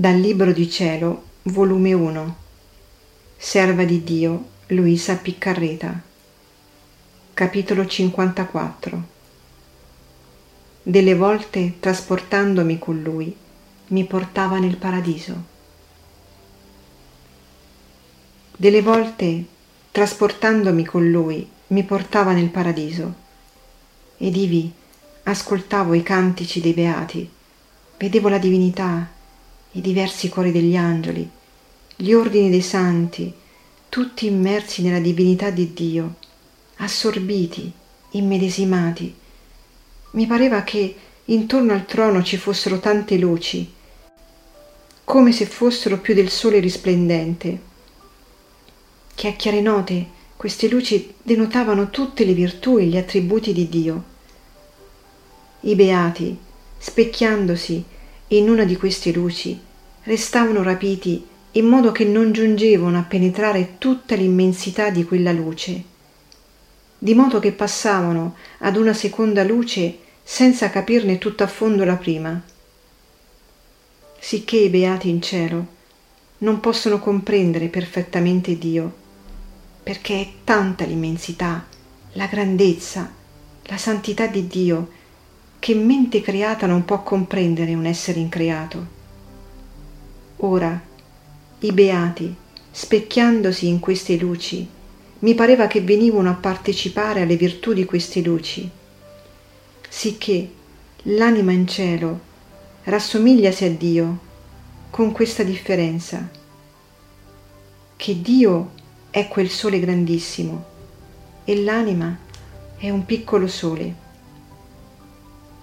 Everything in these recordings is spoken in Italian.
Dal Libro di Cielo, volume 1 Serva di Dio, Luisa Piccarreta. Capitolo 54 Delle volte, trasportandomi con lui, mi portava nel paradiso. Delle volte, trasportandomi con lui, mi portava nel paradiso. Ed ivi ascoltavo i cantici dei beati, vedevo la divinità i diversi cori degli angeli, gli ordini dei santi, tutti immersi nella divinità di Dio, assorbiti, immedesimati. Mi pareva che intorno al trono ci fossero tante luci, come se fossero più del sole risplendente, che a chiare note queste luci denotavano tutte le virtù e gli attributi di Dio. I beati, specchiandosi in una di queste luci restavano rapiti in modo che non giungevano a penetrare tutta l'immensità di quella luce, di modo che passavano ad una seconda luce senza capirne tutto a fondo la prima. Sicché i beati in cielo non possono comprendere perfettamente Dio, perché è tanta l'immensità, la grandezza, la santità di Dio, che mente creata non può comprendere un essere increato. Ora, i beati, specchiandosi in queste luci, mi pareva che venivano a partecipare alle virtù di queste luci, sicché l'anima in cielo rassomigliasi a Dio con questa differenza, che Dio è quel sole grandissimo e l'anima è un piccolo sole.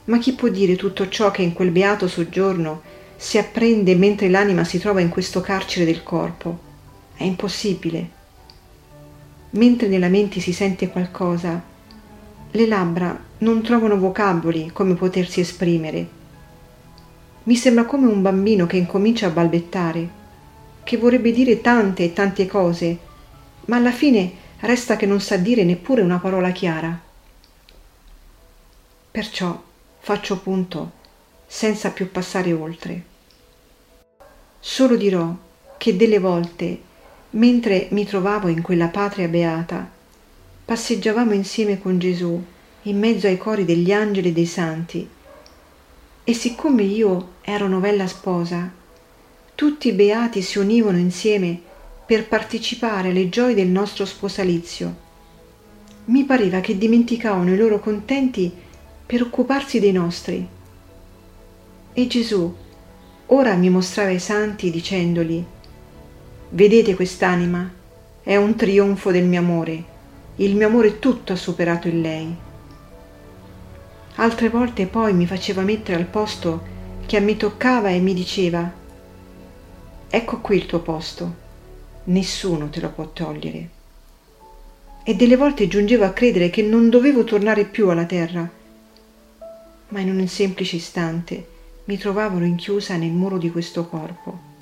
Ma chi può dire tutto ciò che in quel beato soggiorno si apprende mentre l'anima si trova in questo carcere del corpo? È impossibile. Mentre nella mente si sente qualcosa, le labbra non trovano vocaboli come potersi esprimere. Mi sembra come un bambino che incomincia a balbettare, che vorrebbe dire tante e tante cose, ma alla fine resta che non sa dire neppure una parola chiara. Perciò faccio punto senza più passare oltre. Solo dirò che delle volte, mentre mi trovavo in quella patria beata, passeggiavamo insieme con Gesù in mezzo ai cori degli angeli e dei santi, e siccome io ero novella sposa, tutti i beati si univano insieme per partecipare alle gioie del nostro sposalizio. Mi pareva che dimenticavano i loro contenti per occuparsi dei nostri. E Gesù ora mi mostrava i santi dicendogli, vedete quest'anima? È un trionfo del mio amore, il mio amore tutto ha superato in lei. Altre volte poi mi faceva mettere al posto che a me toccava e mi diceva, ecco qui il tuo posto, nessuno te lo può togliere. E delle volte giungevo a credere che non dovevo tornare più alla terra, ma in un semplice istante mi trovavo rinchiusa nel muro di questo corpo.